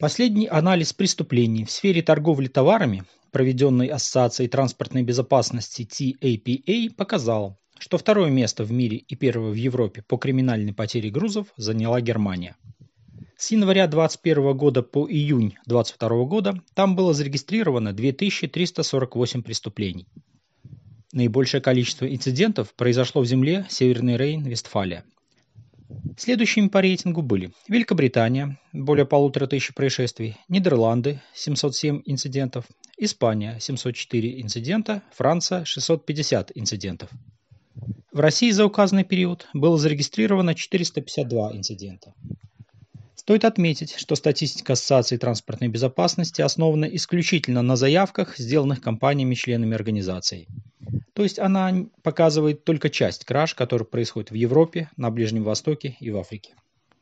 Последний анализ преступлений в сфере торговли товарами, проведенный Ассоциацией транспортной безопасности TAPA, показал, что второе место в мире и первое в Европе по криминальной потере грузов заняла Германия. С января 2021 года по июнь 2022 года там было зарегистрировано 2348 преступлений. Наибольшее количество инцидентов произошло в земле Северный Рейн, Вестфалия – Следующими по рейтингу были Великобритания – более полутора тысяч происшествий, Нидерланды – 707 инцидентов, Испания – 704 инцидента, Франция – 650 инцидентов. В России за указанный период было зарегистрировано 452 инцидента. Стоит отметить, что статистика Ассоциации транспортной безопасности основана исключительно на заявках, сделанных компаниями-членами организации – то есть она показывает только часть краж, которые происходят в Европе, на Ближнем Востоке и в Африке.